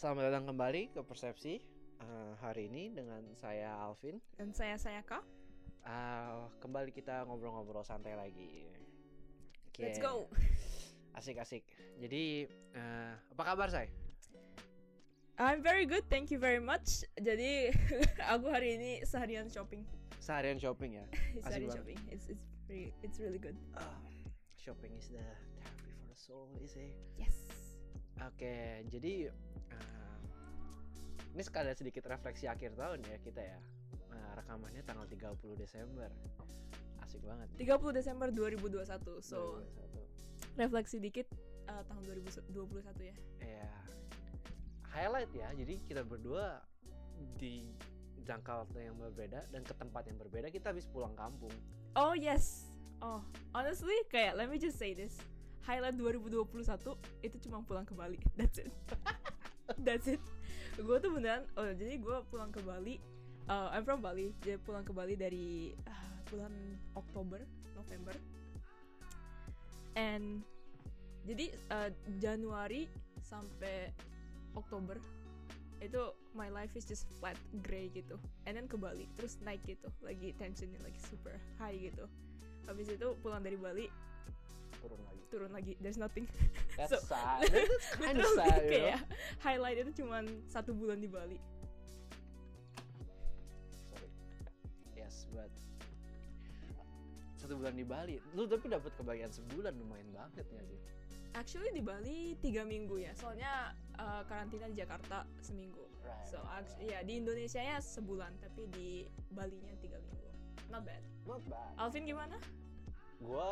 Selamat datang kembali ke Persepsi Eh, Hari ini dengan saya Alvin Dan saya saya kak. Eh, Kembali kita ngobrol-ngobrol santai lagi Oke. Let's go. Asik-asik Jadi eh, apa kabar saya? I'm very good, thank you very much. Jadi aku hari ini seharian shopping. Seharian shopping ya seharian banget. shopping. It's it's very it's really good. Ah, Shopping is the therapy for the soul is it? Yes. Oke jadi eh, Ini sekalian sedikit refleksi akhir tahun ya kita ya Eh, Rekamannya tanggal 30 Desember Asik banget 30 Desember 2021. So 2021. refleksi dikit uh, tahun 2021 ya. ya highlight ya jadi kita berdua di jangka waktu yang berbeda dan ke tempat yang berbeda kita habis pulang kampung Oh yes. Oh honestly kayak let me just say this. Highlight 2021 itu cuma pulang ke Bali. That's it. That's it. Gue tuh beneran. Oh jadi gue pulang ke Bali. Uh, I'm from Bali. Jadi pulang ke Bali dari uh, bulan Oktober, November. And jadi uh, Januari sampai Oktober itu my life is just flat gray gitu and then ke Bali terus naik gitu lagi tensionnya lagi super high gitu habis itu pulang dari Bali turun lagi. Turun lagi there's nothing. That's So, sad. That's kind of sad you know? kayak highlight itu cuman satu bulan di Bali. Sorry. Yes but satu bulan di Bali lu tapi dapat kebagian sebulan lumayan banget ya sih actually di Bali tiga minggu ya soalnya uh, karantina di Jakarta seminggu. Right so actually, ya di Indonesia ya sebulan tapi di Bali nya tiga minggu. Not bad. Not bad. Alvin gimana? Gue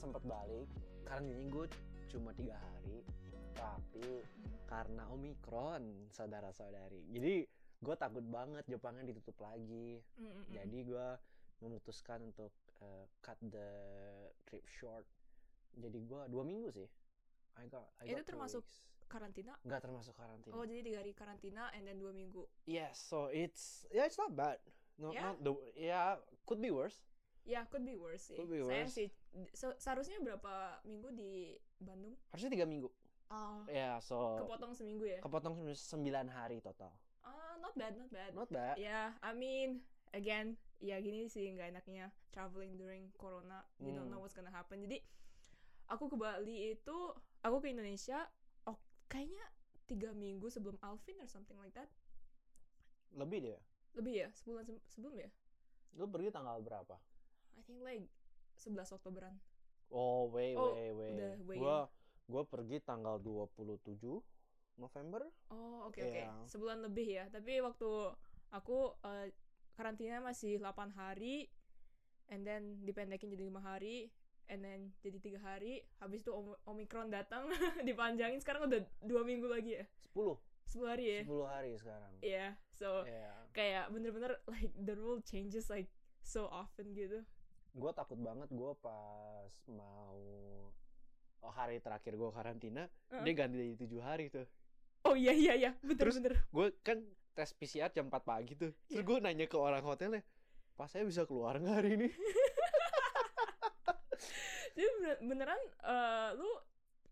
sempat balik. Karena ini gue cuma tiga hari. Tapi karena omikron saudara-saudari. Jadi gue takut banget Jepangnya ditutup lagi. Mm-mm-mm. jadi gue memutuskan untuk uh, cut the trip short. Jadi gue dua minggu sih. I got, I got Itu termasuk weeks. karantina? Nggak termasuk karantina. Oh jadi tiga hari karantina and then dua minggu? Yes so it's yeah it's not bad. No Yeah? not the yeah could be worse. Ya, could be worse sih. Could be Saya worse. sih se- seharusnya berapa minggu di Bandung? harusnya tiga minggu Ah, ya so kepotong seminggu ya? kepotong sembilan hari total Ah, not bad, not bad. not bad Ya, I mean, again, ya gini sih nggak enaknya traveling during corona. You don't Hmm. know what's gonna happen. Jadi, aku ke Bali itu, aku ke Indonesia, oh, kayaknya tiga minggu sebelum Alvin or something like that. lebih deh Lebih ya, sebulan se- sebelum ya? lu pergi tanggal berapa I think like 11 Oktoberan. oh way Oh, way way udah way gua gua pergi tanggal 27 November Oh, oke oke. Iya. Sebulan lebih ya. Tapi waktu aku eh, karantina masih 8 hari and then dipendekin jadi lima hari and then jadi tiga hari habis itu Om- omikron datang dipanjangin sekarang udah dua minggu lagi ya 10 sepuluh hari ya 10 hari sekarang Iya, so Iya. kayak bener-bener like the rule changes like so often gitu gue takut banget gue pas mau oh, hari terakhir gue karantina Heeh. dia ganti jadi tujuh hari tuh. Oh iya iya iya. Terus- bener-bener gue kan tes PCR jam 4 pagi tuh. Terus Iya. gue nanya ke orang hotelnya pas saya bisa keluar nggak hari ini? Jadi bener- beneran eh, lu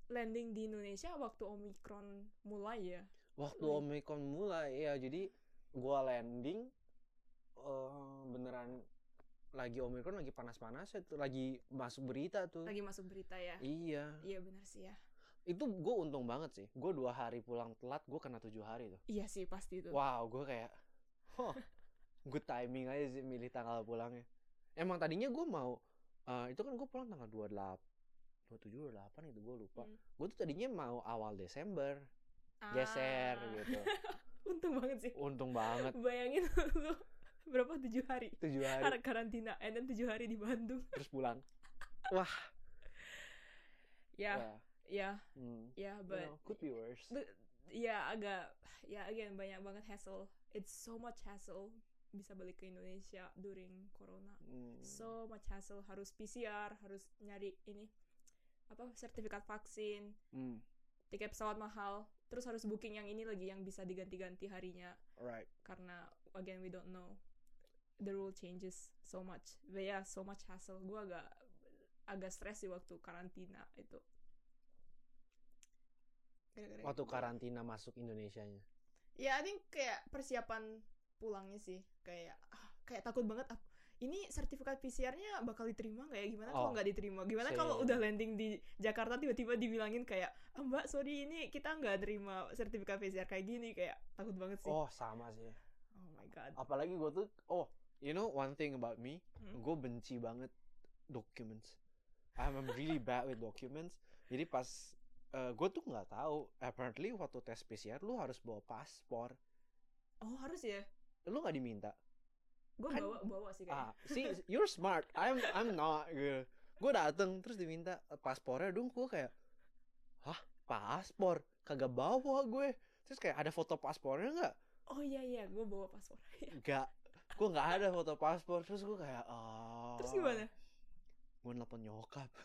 landing di Indonesia waktu omikron mulai ya? Waktu Like- omikron mulai ya jadi gue landing eh, beneran lagi omikron lagi panas-panas tuh lagi masuk berita tuh. Lagi masuk berita ya? Iya. Iya benar sih ya. Itu gue untung banget sih gue dua hari pulang telat gue kena tujuh hari tuh. Iya sih pasti itu wow gue kayak huh, good timing aja sih milih tanggal pulangnya. Emang tadinya gue mau eh, itu kan gue pulang tanggal 28 27 28 itu gue lupa. Hmm. gue tuh tadinya mau awal Desember geser Ah. gitu. Untung banget sih. Untung banget. Bayangin lu berapa? Tujuh hari. Tujuh hari. Kar- karantina. And then tujuh hari di Bandung. Terus pulang. Wah. Ya. Ya. Hmm. ya You but know, could be worse. But- ya agak ya again banyak banget hassle. It's so much hassle bisa balik ke Indonesia during corona. Hmm. so much hassle. Harus PCR harus nyari ini apa sertifikat vaksin. Hmm. tiket pesawat mahal. Terus harus booking yang ini lagi yang bisa diganti-ganti harinya. Alright. karena again we don't know the rule changes so much but yeah so much hassle gue agak agak stres di waktu karantina itu gara-gara waktu itu. karantina masuk Indonesianya Ya, I think kayak persiapan pulangnya sih. Kayak ah, kayak takut banget ah, ini sertifikat PCR-nya bakal diterima nggak ya? Gimana kalau Oh. nggak diterima? Gimana kalau udah landing di Jakarta tiba-tiba dibilangin kayak, ah, Mbak, sorry ini kita nggak terima sertifikat PCR kayak gini, kayak takut banget sih. oh sama sih Oh my god. apalagi gue tuh oh you know one thing about me Hmm. gue benci banget documents. I'm really bad with documents. Jadi pas gue tuh nggak tahu apparently waktu tes PCR lu harus bawa paspor. Oh harus ya? lu nggak diminta? Gue Kan- bawa bawa sih kayaknya. ah see you're smart. I'm I'm not gitu. Gue dateng terus diminta paspornya dong gue kayak hah? Paspor? Kagak bawa gue terus kayak ada foto paspornya nggak? Oh iya iya, gue bawa paspor. nggak gue nggak ada foto paspor terus gue kayak oh Terus gimana? gue nelfon nyokap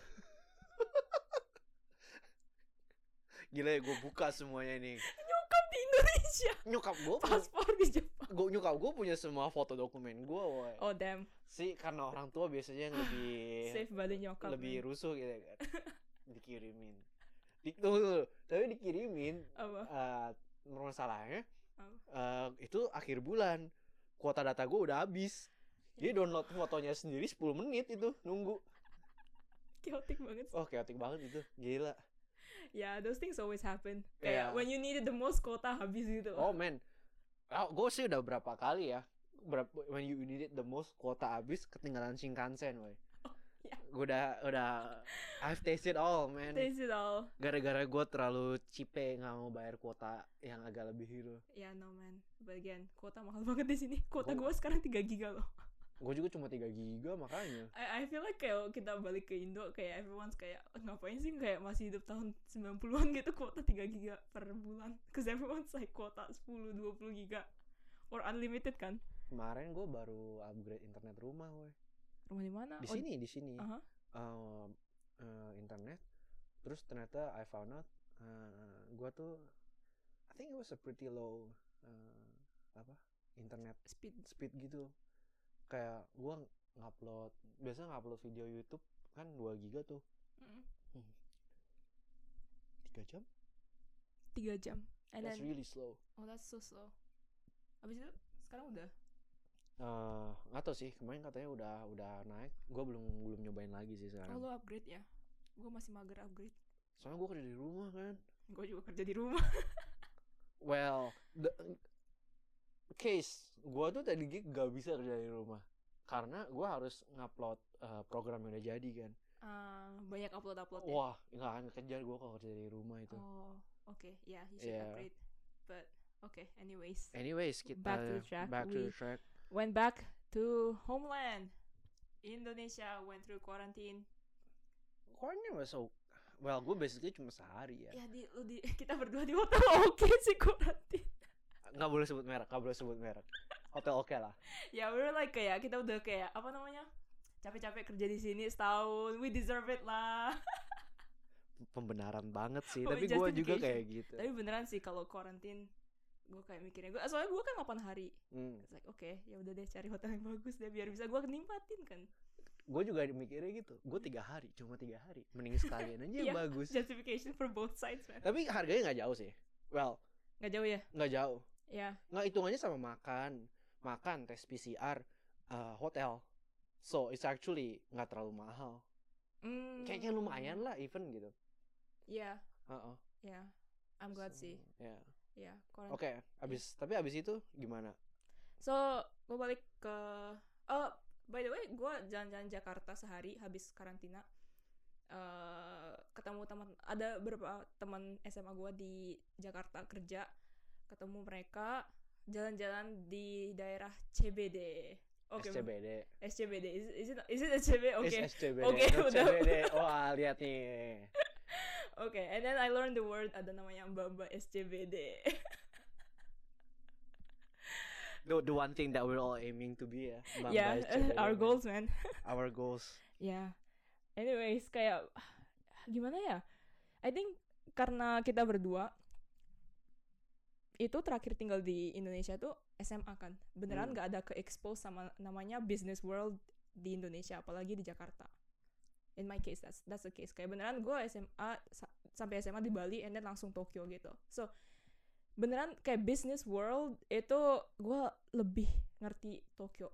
gila ya gue buka semuanya ini Nyokap di Indonesia, nyokap gue paspor di Jepang. gue nyokap gue punya semua foto dokumen gue woy. Oh damn, sih karena orang tua biasanya yang lebih safe the nyokap. lebih man. rusuh gitu kan dikirimin di, tunggu, tunggu. tapi dikirimin Apa? eh masalahnya Apa? eh, itu akhir bulan kuota data gue udah habis Ya. dia download fotonya sendiri 10 menit itu nunggu Chaotic banget sih. oh chaotic banget itu gila Ya, those things always happen. Kayak Iya. when you needed the most kota habis gitu. oh man oh, gue sih udah berapa kali ya berapa when you needed the most kuota habis ketinggalan Shinkansen woy iya. gue udah udah I've tasted all man Taste it all. gara-gara gue terlalu cipe nggak mau bayar kuota yang agak lebih gitu Ya, no man. But again, kuota mahal banget di sini. Kuota gue sekarang 3 giga loh. gue juga cuma 3 giga makanya I, I feel like kayak kita balik ke Indo kayak everyone's kayak ngapain sih kayak masih hidup tahun 90-an gitu kuota 3 giga per bulan. Cause everyone's like kuota 10 20 giga or unlimited kan. kemarin gue baru upgrade internet rumah woy Rumah di mana? di Oh, sini di sini Aha. uh, uh, internet terus ternyata I found out uh, gue tuh I think it was a pretty low uh, apa internet speed. speed gitu kayak gue ngupload biasa ngupload video YouTube kan 2 giga tuh Mm. 3 jam 3 jam. And that's then really slow oh that's so slow. Habis itu sekarang udah. Eh, nggak sih kemarin katanya udah udah naik gue belum belum nyobain lagi sih Oh sekarang lo upgrade ya? Gue masih mager upgrade. soalnya gue kerja di rumah kan Gue juga kerja di rumah. well the case gue tuh tadi gig gak bisa kerja di rumah karena gue harus ngupload eh, program yang udah jadi kan Ah, banyak upload upload ya. wah nggak akan kejar gue kalau kerja di rumah itu Oh, oke, ya, you should Yeah. upgrade. But okay, anyways, anyways kita Back to the track, back to the track went back to homeland. Indonesia went through quarantine. quarantine was so well gue basically cuma sehari ya Ya di lu di kita berdua di hotel oke sih quarantine. nggak boleh sebut merek nggak boleh sebut merek hotel oke lah ya we're like kayak kita udah kayak apa namanya? Capek-capek kerja di sini setahun, we deserve it lah. pembenaran banget sih Oh, tapi gue juga kayak gitu Tapi beneran sih kalau quarantine gue kayak mikirnya gue soalnya gue kan 8 hari. Hmm. Like oke ya udah deh cari hotel yang bagus deh biar bisa gue nimpatin kan. Gue juga mikirnya gitu gue tiga hari cuma tiga hari. Mending sekalian aja yang Iya. bagus. justification for both sides man. Tapi harganya nggak jauh sih. Well nggak jauh ya? nggak jauh. Ya nggak hitungannya sama makan. Makan tes PCR uh, hotel. So it's actually nggak terlalu mahal. Mm, kayaknya lumayan lah even gitu. Ya Heeh. ya I'm glad sih ya ya oke quarantine abis tapi abis itu gimana? So gue balik ke oh by the way gue jalan-jalan Jakarta sehari habis karantina. Eh ketemu teman ada beberapa teman SMA gue di Jakarta kerja. Ketemu mereka jalan-jalan di daerah CBD oke SCBD SCBD is, is it is it SCBD oke. SCBD Oke, udah. CBD wah lihat nih oke and then I learned the word ada namanya mbak-mbak SCBD the, the one thing that we're all aiming to be ya Mbak yeah Mbak SCBD, our goals man. Our goals. Ya anyways kayak gimana ya? I think karena kita berdua itu terakhir tinggal di Indonesia tuh SMA kan. Beneran Hmm. nggak ada ke expose sama namanya business world di Indonesia apalagi di Jakarta in my case that's that's the case. Kayak beneran gue SMA sa- sampai SMA di Bali and then langsung Tokyo gitu. So beneran kayak business world itu gue lebih ngerti Tokyo.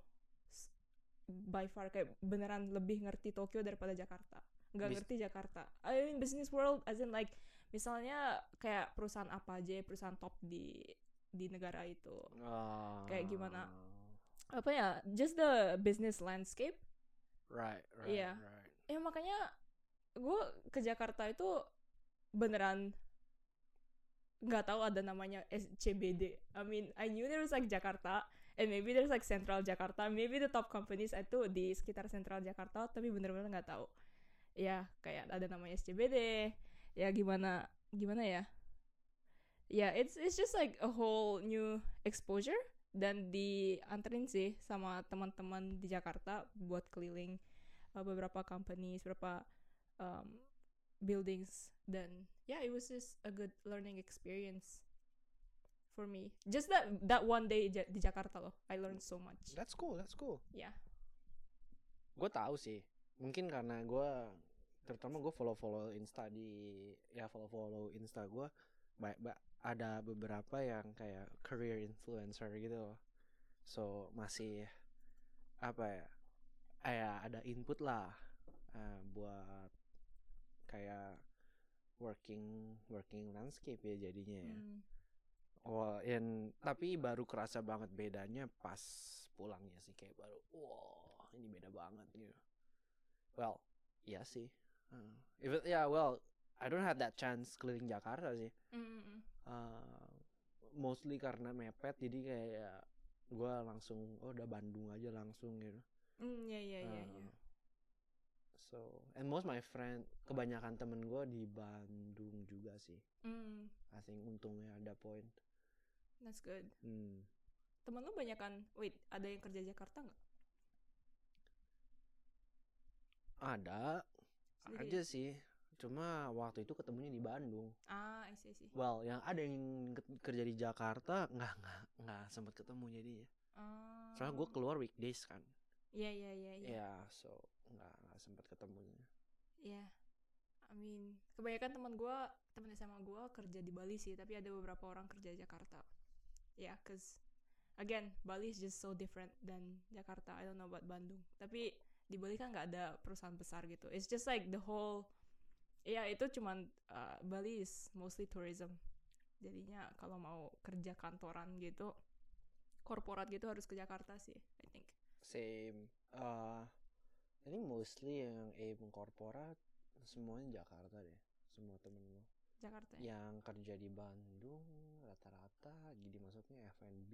By far kayak beneran lebih ngerti Tokyo daripada Jakarta. Nggak Bis- ngerti Jakarta. I mean business world as in like misalnya kayak perusahaan apa aja perusahaan top di di negara itu. Kayak gimana? apa ya? Just the business landscape. Right, right, Iya. right. Ya makanya gue ke Jakarta itu beneran nggak tahu ada namanya SCBD I mean I knew there was like Jakarta and maybe there's like Central Jakarta. Maybe the top companies itu di sekitar Central Jakarta tapi bener-bener nggak tahu. Ya kayak ada namanya SCBD ya gimana gimana ya? Ya it's it's just like a whole new exposure dan dianterin sih sama teman-teman di Jakarta buat keliling uh, beberapa companies, beberapa um, buildings dan yeah it was just a good learning experience for me. Just that that one day ja- di Jakarta loh, I learned so much. That's cool, that's cool. Yeah. Gue tahu sih. Mungkin karena gue terutama gue follow follow insta di ya follow follow insta gue baik ba- ada beberapa yang kayak career influencer gitu loh. So masih apa ya? Kayak ada input lah eh, buat kayak working working landscape ya jadinya ya. Hmm. Wah, and tapi baru kerasa banget bedanya pas pulangnya sih kayak baru, wah ini beda banget gitu. Well, iya sih. Uh, if it- yeah, well, I don't have that chance keliling Jakarta sih. Mm, mm, mm. Uh, mostly karena mepet, jadi kayak gue langsung, oh udah Bandung aja langsung gitu. Mm, yeah, yeah, yeah, Uh, yeah. So, and most my friend, kebanyakan temen gue di Bandung juga sih. Mm, I think untungnya ada point. that's good. Hmm. Temen lu banyak kan? Wait, ada yang kerja Jakarta nggak? Ada, Sendiri? aja sih. Cuma waktu itu ketemunya di Bandung. Ah, I see, I see. Well, yang ada yang ke- kerja di Jakarta nggak nggak nggak sempat ketemu jadinya. Ah. Soalnya gue keluar weekdays kan. Iya, iya, iya, Ya, iya. so nggak nggak sempat ketemunya. Iya. I mean, kebanyakan teman gua, teman SMA gua kerja di Bali sih, tapi ada beberapa orang kerja di Jakarta. Ya, yeah, cause again, Bali is just so different than Jakarta. I don't know about Bandung. Tapi di Bali kan nggak ada perusahaan besar gitu. It's just like the whole ya itu cuman uh, Bali is mostly tourism. Jadinya kalau mau kerja kantoran gitu, korporat gitu harus ke Jakarta sih, I think. Same. Uh, I think mostly yang aim korporat semuanya Jakarta deh. Semua temen gue. Jakarta ya. Yang kerja di Bandung rata-rata jadi maksudnya F&B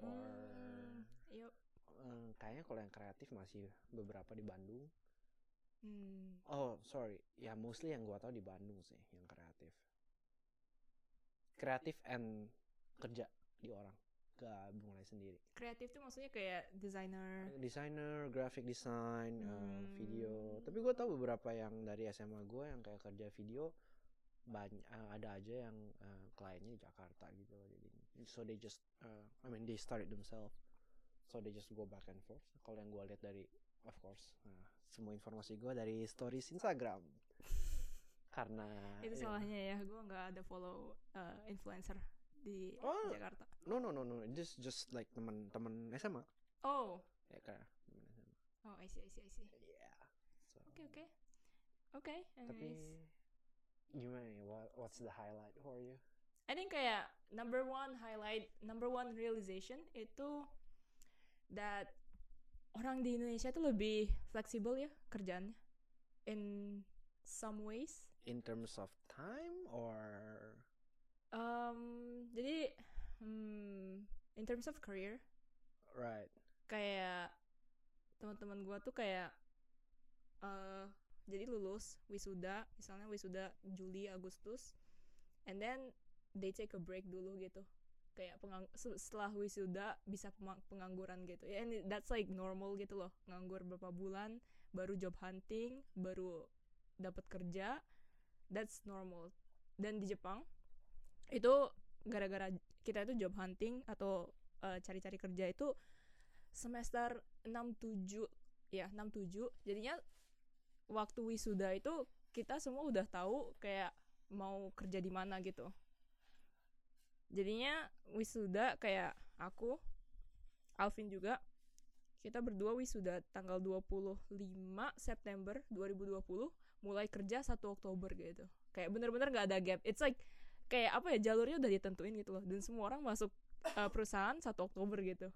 or Hmm, yuk. eh, kayaknya kalau yang kreatif masih beberapa di Bandung. Hmm. Oh, sorry. Ya mostly yang gua tahu di Bandung sih yang kreatif. Kreatif and kerja di orang. Gak mulai sendiri. Kreatif tuh maksudnya kayak desainer. Desainer, graphic design, eh, Hmm. video. Tapi gua tahu beberapa yang dari SMA gua yang kayak kerja video banyak ada aja yang eh, kliennya di Jakarta gitu loh jadi so they just eh, I mean they started themselves so they just go back and forth kalau yang gua lihat dari of course nah, semua informasi gua dari stories Instagram karena itu ya, salahnya ya gue nggak ada follow uh, influencer di Oh. Jakarta. No no no no just just like teman-teman SMA oh. Ya SMA oh I see I see I see. Yeah oke oke oke tapi gimana ya what, what's the highlight for you? I think kayak number one highlight number one realization itu that orang di Indonesia tuh lebih fleksibel ya kerjaannya. In some ways. In terms of time or um jadi hmm, in terms of career right. kayak teman-teman gua tuh kayak eh jadi lulus wisuda misalnya wisuda Juli Agustus and then they take a break dulu gitu. Kayak pengang se- setelah wisuda bisa pengangguran gitu. Ya and that's like normal gitu loh. Nganggur beberapa bulan baru job hunting baru dapat kerja that's normal. Dan di Jepang itu gara-gara kita itu job hunting atau eh, cari-cari kerja itu semester 67 ya 67 jadinya waktu wisuda itu kita semua udah tahu kayak mau kerja di mana gitu. Jadinya wisuda kayak aku Alvin juga kita berdua wisuda tanggal 25 September 2020 mulai kerja 1 Oktober gitu. Kayak bener-bener nggak ada gap. It's like kayak apa ya jalurnya udah ditentuin gitu loh. Dan semua orang masuk uh, perusahaan 1 Oktober gitu.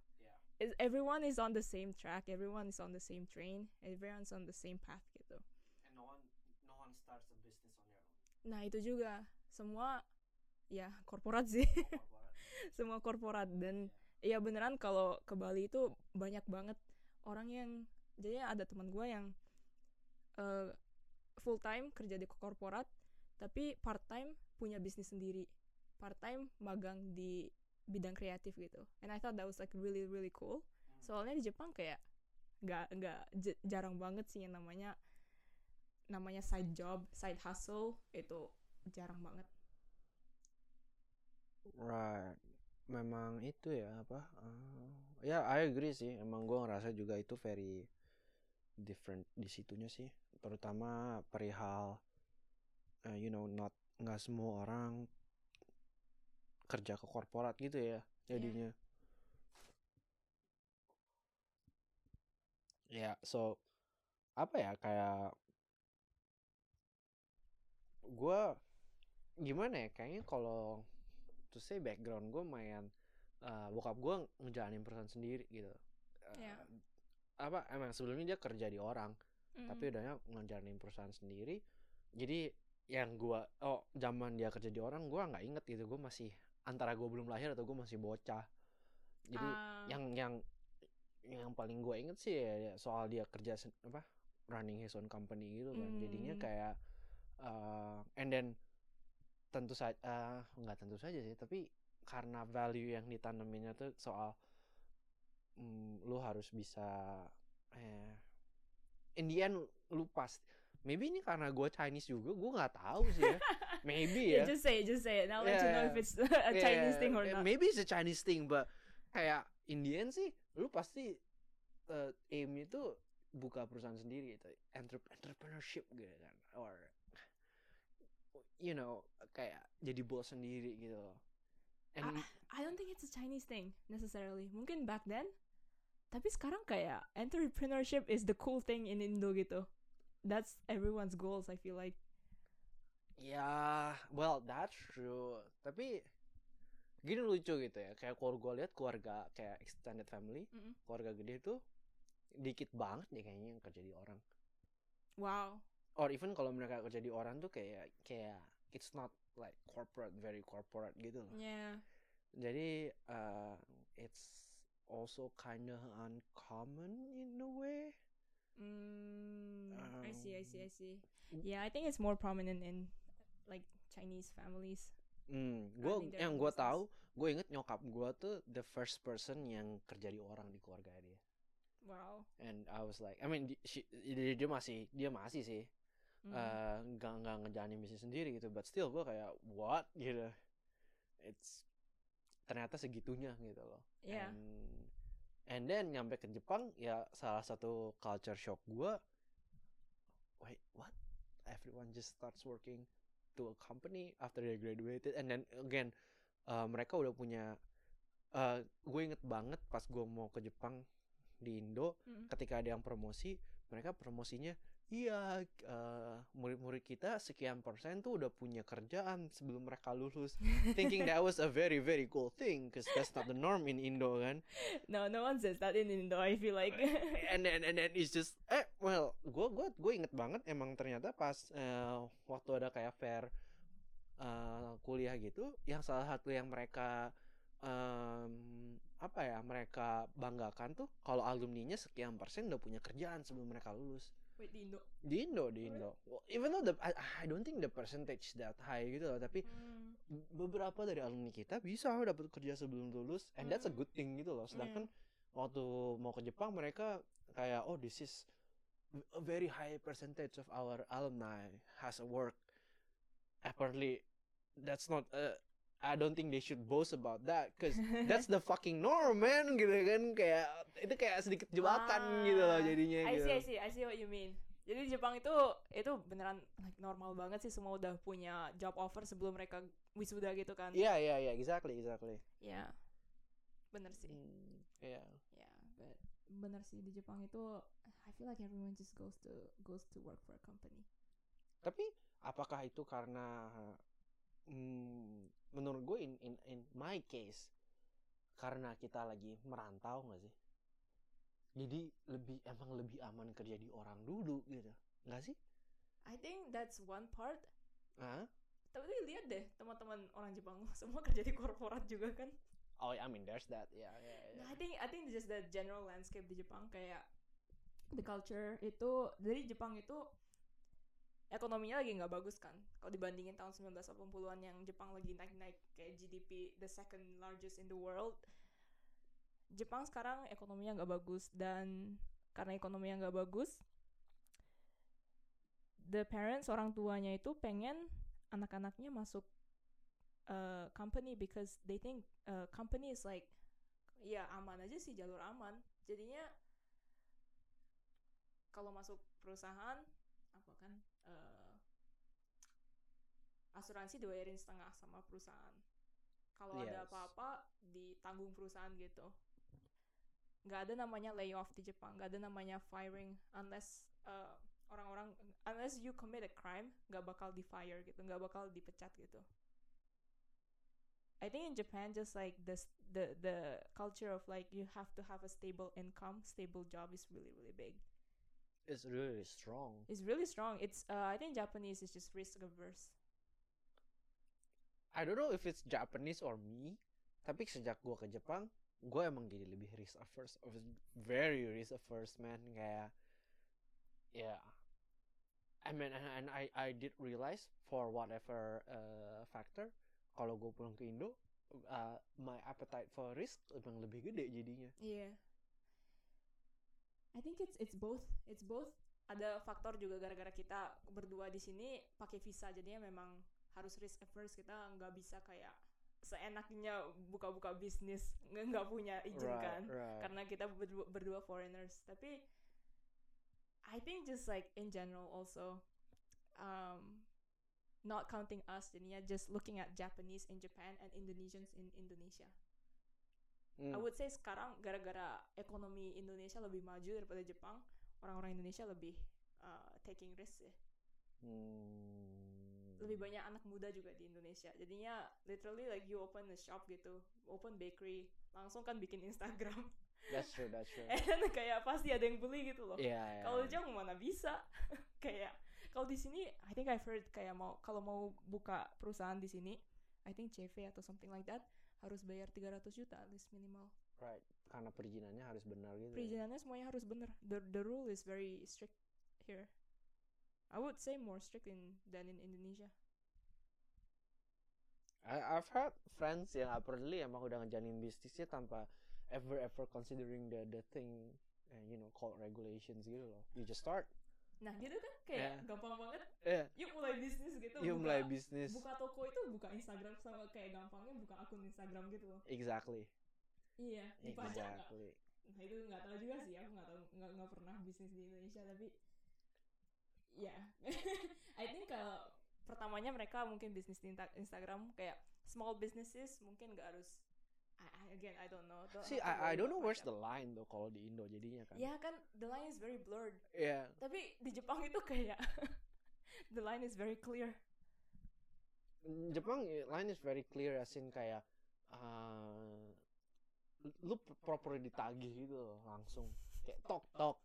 Is- everyone is on the same track everyone is on the same train everyone's on the same path gitu. And no one no one starts a business on their own. nah itu juga. Semua ya korporat sih. Semua korporat. Dan ya beneran kalau ke Bali itu banyak banget orang yang jadi ada teman gue yang eh, full time kerja di korporat tapi part time punya bisnis sendiri part time magang di bidang kreatif gitu and I thought that was like really really cool soalnya di Jepang kayak nggak nggak jarang banget sih yang namanya namanya side job side hustle itu jarang banget Right. Memang itu ya apa? eh, ya I agree sih. Emang gue ngerasa juga itu very different di situnya sih. Terutama perihal eh, you know not nggak semua orang kerja ke korporat gitu ya jadinya. Ya, so apa ya kayak gue gimana ya kayaknya kalau to say background gue main eh, bokap gue ngejalanin perusahaan sendiri gitu Ya. apa emang sebelumnya dia kerja di orang Mm. tapi udahnya ngejalanin perusahaan sendiri jadi yang gue oh zaman dia kerja di orang gue nggak inget gitu. Gue masih antara gue belum lahir atau gue masih bocah. Jadi Ah, yang yang yang paling gue inget sih ya, ya soal dia kerja apa running his own company gitu kan. Jadinya Hmm. kayak uh, and then tentu saja nggak tentu saja sih tapi karena value yang ditanaminnya tuh soal mm, lu harus bisa eh in the end lu pas maybe ini karena gue Chinese juga gue nggak tahu sih ya maybe yeah, ya just say it, just say it. I'll let you know Yeah, if it's a Chinese Yeah, thing or not. Maybe it's a Chinese thing, but kayak in the end sih, lu pasti eh, aim itu buka perusahaan sendiri Entrep- entrepreneurship gitu kan, or you know kayak jadi bos sendiri gitu loh. And I don't think it's a Chinese thing necessarily. Mungkin back then, tapi sekarang kayak entrepreneurship is the cool thing in Indo gitu. That's everyone's goals. I feel like. ya, well that's true. Tapi gini lucu gitu ya, kayak kalau gue lihat keluarga kayak extended family, Mm-mm. keluarga gede tuh dikit banget deh kayaknya yang kerja di orang. Wow. or even kalau mereka kerja di orang tuh kayak kayak it's not like corporate very corporate gitu loh Yeah. jadi uh, it's also kind of uncommon in a way Mm, I see. I see. I see. Um, Yeah, I think it's more prominent in like Chinese families. hmm their yang gue tahu gue inget nyokap gue tuh the first person yang kerja di orang di keluarga dia Wow. and I was like I mean she- dia, dia masih dia masih sih Mm. eh, nggak nggak ngejalanin bisnis sendiri gitu but still gue kayak what gitu it's ternyata segitunya gitu loh yeah. and and then nyampe ke Jepang ya salah satu culture shock gue wait what everyone just starts working to a company after they graduated and then again uh, mereka udah punya uh, gue inget banget pas gue mau ke Jepang di Indo Mm. ketika ada yang promosi mereka promosinya iya uh, murid-murid kita sekian persen tuh udah punya kerjaan sebelum mereka lulus thinking that was a very very cool thing because that's not the norm in Indo kan No, no one says that in Indo. I feel like. and then and then it's just eh well gue gue gue inget banget emang ternyata pas eh, waktu ada kayak fair eh, kuliah gitu yang salah satu yang mereka em, apa ya mereka banggakan tuh kalau alumninya sekian persen udah punya kerjaan sebelum mereka lulus Wait, di Indo. di Indo di Indo Well, even though the I, I don't think the percentage that high gitu loh tapi Mm. beberapa dari alumni kita bisa dapat kerja sebelum lulus and that's a Hmm. good thing gitu loh sedangkan waktu mau ke Jepang mereka kayak oh this is a very high percentage of our alumni has a work apparently that's not uh, I don't think they should boast about that because that's the fucking norm man gitu kan kayak itu kayak sedikit jebakan gitu loh Ah, jadinya I gitu see, I see, I see what you mean. Jadi di Jepang itu itu beneran like normal banget sih semua udah punya job offer sebelum mereka wisuda gitu kan. Iya iya iya, exactly exactly. Ya. Bener sih. Hmm, Iya. Ya, but bener sih di Jepang itu I feel like everyone just goes to goes to work for a company. Tapi apakah itu karena hmm, menurut gue in, in in my case karena kita lagi merantau nggak sih? Jadi lebih emang lebih aman kerja di orang dulu gitu, nggak sih? I think that's one part. Hah? Tapi lihat deh teman-teman orang Jepang semua kerja di korporat juga kan. Oh, I mean there's that, ya ya ya. Nah, I think I think just the general landscape di Jepang kayak the culture itu dari Jepang itu ekonominya lagi nggak bagus kan? Kalau dibandingin tahun 1980-an yang Jepang lagi naik-naik kayak GDP the second largest in the world Jepang sekarang ekonominya nggak bagus. Dan karena ekonominya nggak bagus the parents orang tuanya itu pengen anak-anaknya masuk uh, company because they think uh, company is like ya aman aja sih jalur aman. Jadinya kalau masuk perusahaan apa kan eh, asuransi dibayarin setengah sama perusahaan. Kalau ada Yes. apa-apa ditanggung perusahaan gitu. Nggak ada namanya layoff di Jepang nggak ada namanya firing unless eh, orang-orang unless you commit a crime nggak bakal di fire gitu nggak bakal dipecat gitu. I think in Japan just like this the the culture of like you have to have a stable income stable job is really really big It's really strong. it's really strong it's uh, I think Japanese is just risk averse I don't know if it's Japanese or me, tapi sejak gua ke Jepang, gua emang jadi lebih risk averse, very risk averse man, kayak, ya, I mean, and, and I I did realize for whatever uh, factor, kalau gue pulang ke Indo, uh, my appetite for risk emang lebih gede jadinya. Iya. I think it's it's both. It's both. Ada faktor juga gara-gara kita berdua di sini pakai visa jadinya memang harus risk averse kita nggak bisa kayak seenaknya buka-buka bisnis nggak punya izin kan right. karena kita berdua, berdua foreigners tapi I think just like in general also um, not counting us jadinya just looking at Japanese in Japan and Indonesians in Indonesia Hmm. I would say sekarang gara-gara ekonomi Indonesia lebih maju daripada Jepang, orang-orang Indonesia lebih uh, taking risk ya. Hmm. Lebih banyak anak muda juga di Indonesia. Jadinya literally like you open a shop gitu, open bakery, langsung kan bikin Instagram. That's true, that's true. And kayak pasti ada yang beli gitu loh. Iya, iya. Kalau di Jepang mana bisa? kayak kalau di sini I think I've heard kayak mau kalau mau buka perusahaan di sini, I think CV atau something like that harus bayar 300 juta at least minimal. right, karena perizinannya harus benar gitu. ya. perizinannya semuanya harus benar. The the rule is very strict here. I would say more strict in than in Indonesia. I, I've had friends yang apparently emang udah ngejalanin bisnisnya tanpa ever ever considering the the thing eh, you know called regulations gitu loh. You just start. Nah gitu kan kayak Yeah. gampang banget. Eh, Yuk mulai bisnis gitu. you buka, mulai bisnis. buka toko itu buka Instagram sama kayak gampangnya buka akun Instagram gitu loh. Exactly. Iya. Dipajak nggak? Exactly. Nah itu nggak tahu juga sih. Aku nggak tahu nggak nggak pernah bisnis di Indonesia tapi ya. I think kalau pertamanya mereka mungkin bisnis di Insta- Instagram kayak small businesses mungkin nggak harus. I, I- again I don't know. Don't See, I, I don't know where's the line though kalau di Indo jadinya kan. Ya kan the line is very blurred. Yeah. Tapi di Jepang itu kayak the line is very clear. Mm, Jepang eh, line is very clear as in kayak uh, lu proper ditagih gitu loh langsung kayak tok tok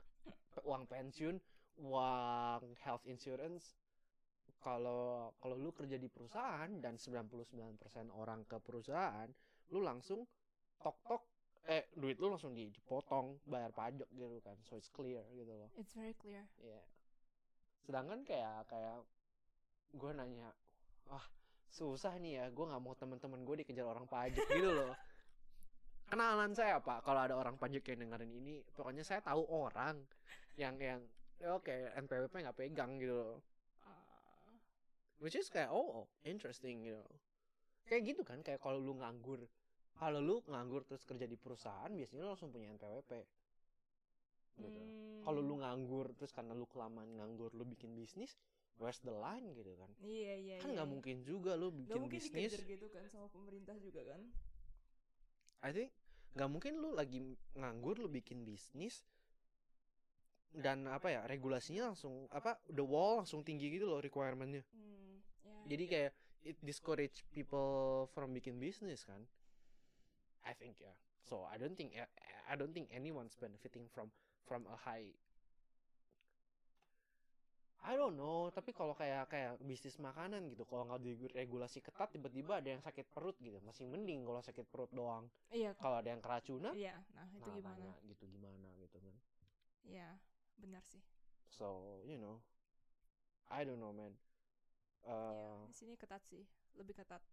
uang pensiun uang health insurance kalau kalau lu kerja di perusahaan dan 99% orang ke perusahaan lu langsung tok tok eh duit lu langsung di- dipotong bayar pajak gitu kan so it's clear gitu loh It's very clear. Iya. Sedangkan kayak kayak gue nanya, wah susah nih ya, gue nggak mau teman-teman gue dikejar orang pajak gitu loh. Kenalan saya pak, kalau ada orang pajak yang dengerin ini, pokoknya saya tahu orang yang yang ya oke NPWP nggak pegang gitu loh. Uh, Which is kayak oh interesting gitu. Kayak gitu kan, kayak kalau lu nganggur, kalau lu nganggur terus kerja di perusahaan, biasanya lu langsung punya NPWP. gitu Hmm. kalau lu nganggur terus karena lu kelamaan nganggur lu bikin bisnis where's the line gitu kan Iya iya. kan iya, nggak iya. mungkin juga lu bikin mungkin bisnis dikejar gitu kan sama pemerintah juga kan. I think nggak mungkin lu lagi nganggur lu bikin bisnis dan apa ya regulasinya langsung apa the wall langsung tinggi gitu loh requirementnya Hmm, ya. jadi kayak it discourage people from bikin bisnis kan I think ya so I don't think I don't think anyone's benefiting from from a high I don't know tapi kalau kayak kayak bisnis makanan gitu kalau nggak diregulasi ketat tiba-tiba ada yang sakit perut gitu masih mending kalau sakit perut doang Iya. kalau ada yang keracunan Iya. Nah itu nah, gimana? tanya gitu gimana gitu kan Iya. Benar sih. so you know I don't know man Iya. uh, Di sini ketat sih. Lebih ketat.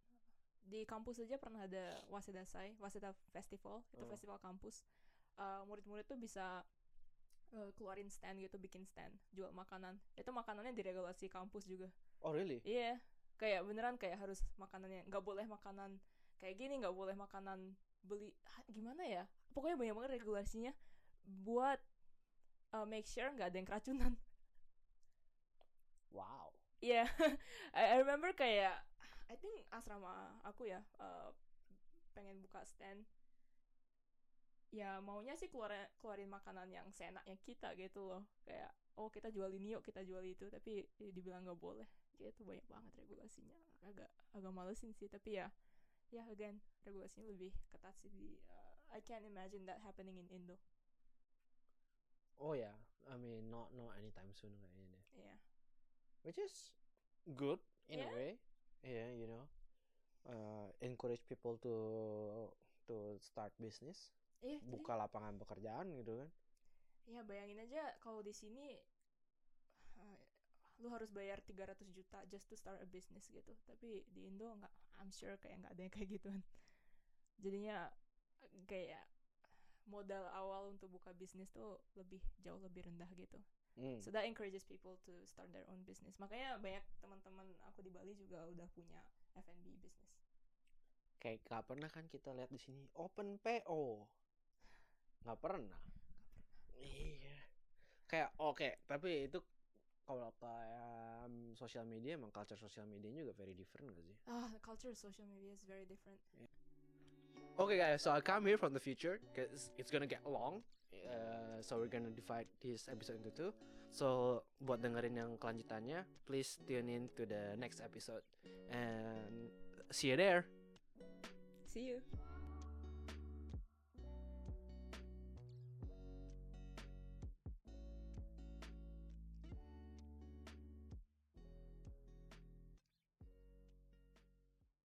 Di kampus aja pernah ada Wasedasai, Waseda Festival. Itu Oh. festival kampus. Eh, murid-murid tuh bisa eh, keluarin stand gitu, bikin stand, jual makanan. Itu makanannya diregulasi kampus juga. oh really Iya, kayak beneran kayak harus makanannya nggak boleh makanan kayak gini, nggak boleh makanan beli ah, gimana ya? Pokoknya banyak banget regulasinya buat uh, make sure nggak ada yang keracunan. wow Iya, I, I remember kayak I think asrama aku ya uh, pengen buka stand. Ya maunya sih keluar keluarin makanan yang seenaknya kita gitu loh. Kayak oh kita jual ini yuk kita jual itu tapi ya dibilang nggak boleh. Gitu banyak banget regulasinya. Agak agak malesin sih tapi ya ya again regulasinya lebih ketat sih di uh, I can't imagine that happening in Indo. oh ya I mean not not anytime soon kayaknya Iya. which is good in a Yeah. way yeah you know uh, encourage people to to start business jadi- buka lapangan pekerjaan gitu kan Ya bayangin aja kalau di sini eh, lu harus bayar 300 juta just to start a business gitu. Tapi di Indo nggak, I'm sure kayak nggak ada yang kayak gituan. Jadinya kayak modal awal untuk buka bisnis tuh lebih jauh lebih rendah gitu. Hmm. So that encourages people to start their own business. Makanya banyak teman-teman aku di Bali juga udah punya F&B business. kayak gak pernah kan kita lihat di sini open PO nggak pernah iya kayak oke tapi itu kalau kayak um, sosial media emang culture sosial media juga very different gak sih Ah, culture of social media is very different. Okay, guys, so I come here from the future because it's gonna get long. Uh, so we're gonna divide this episode into two. So buat dengerin yang kelanjutannya, please tune in to the next episode and see you there. See you.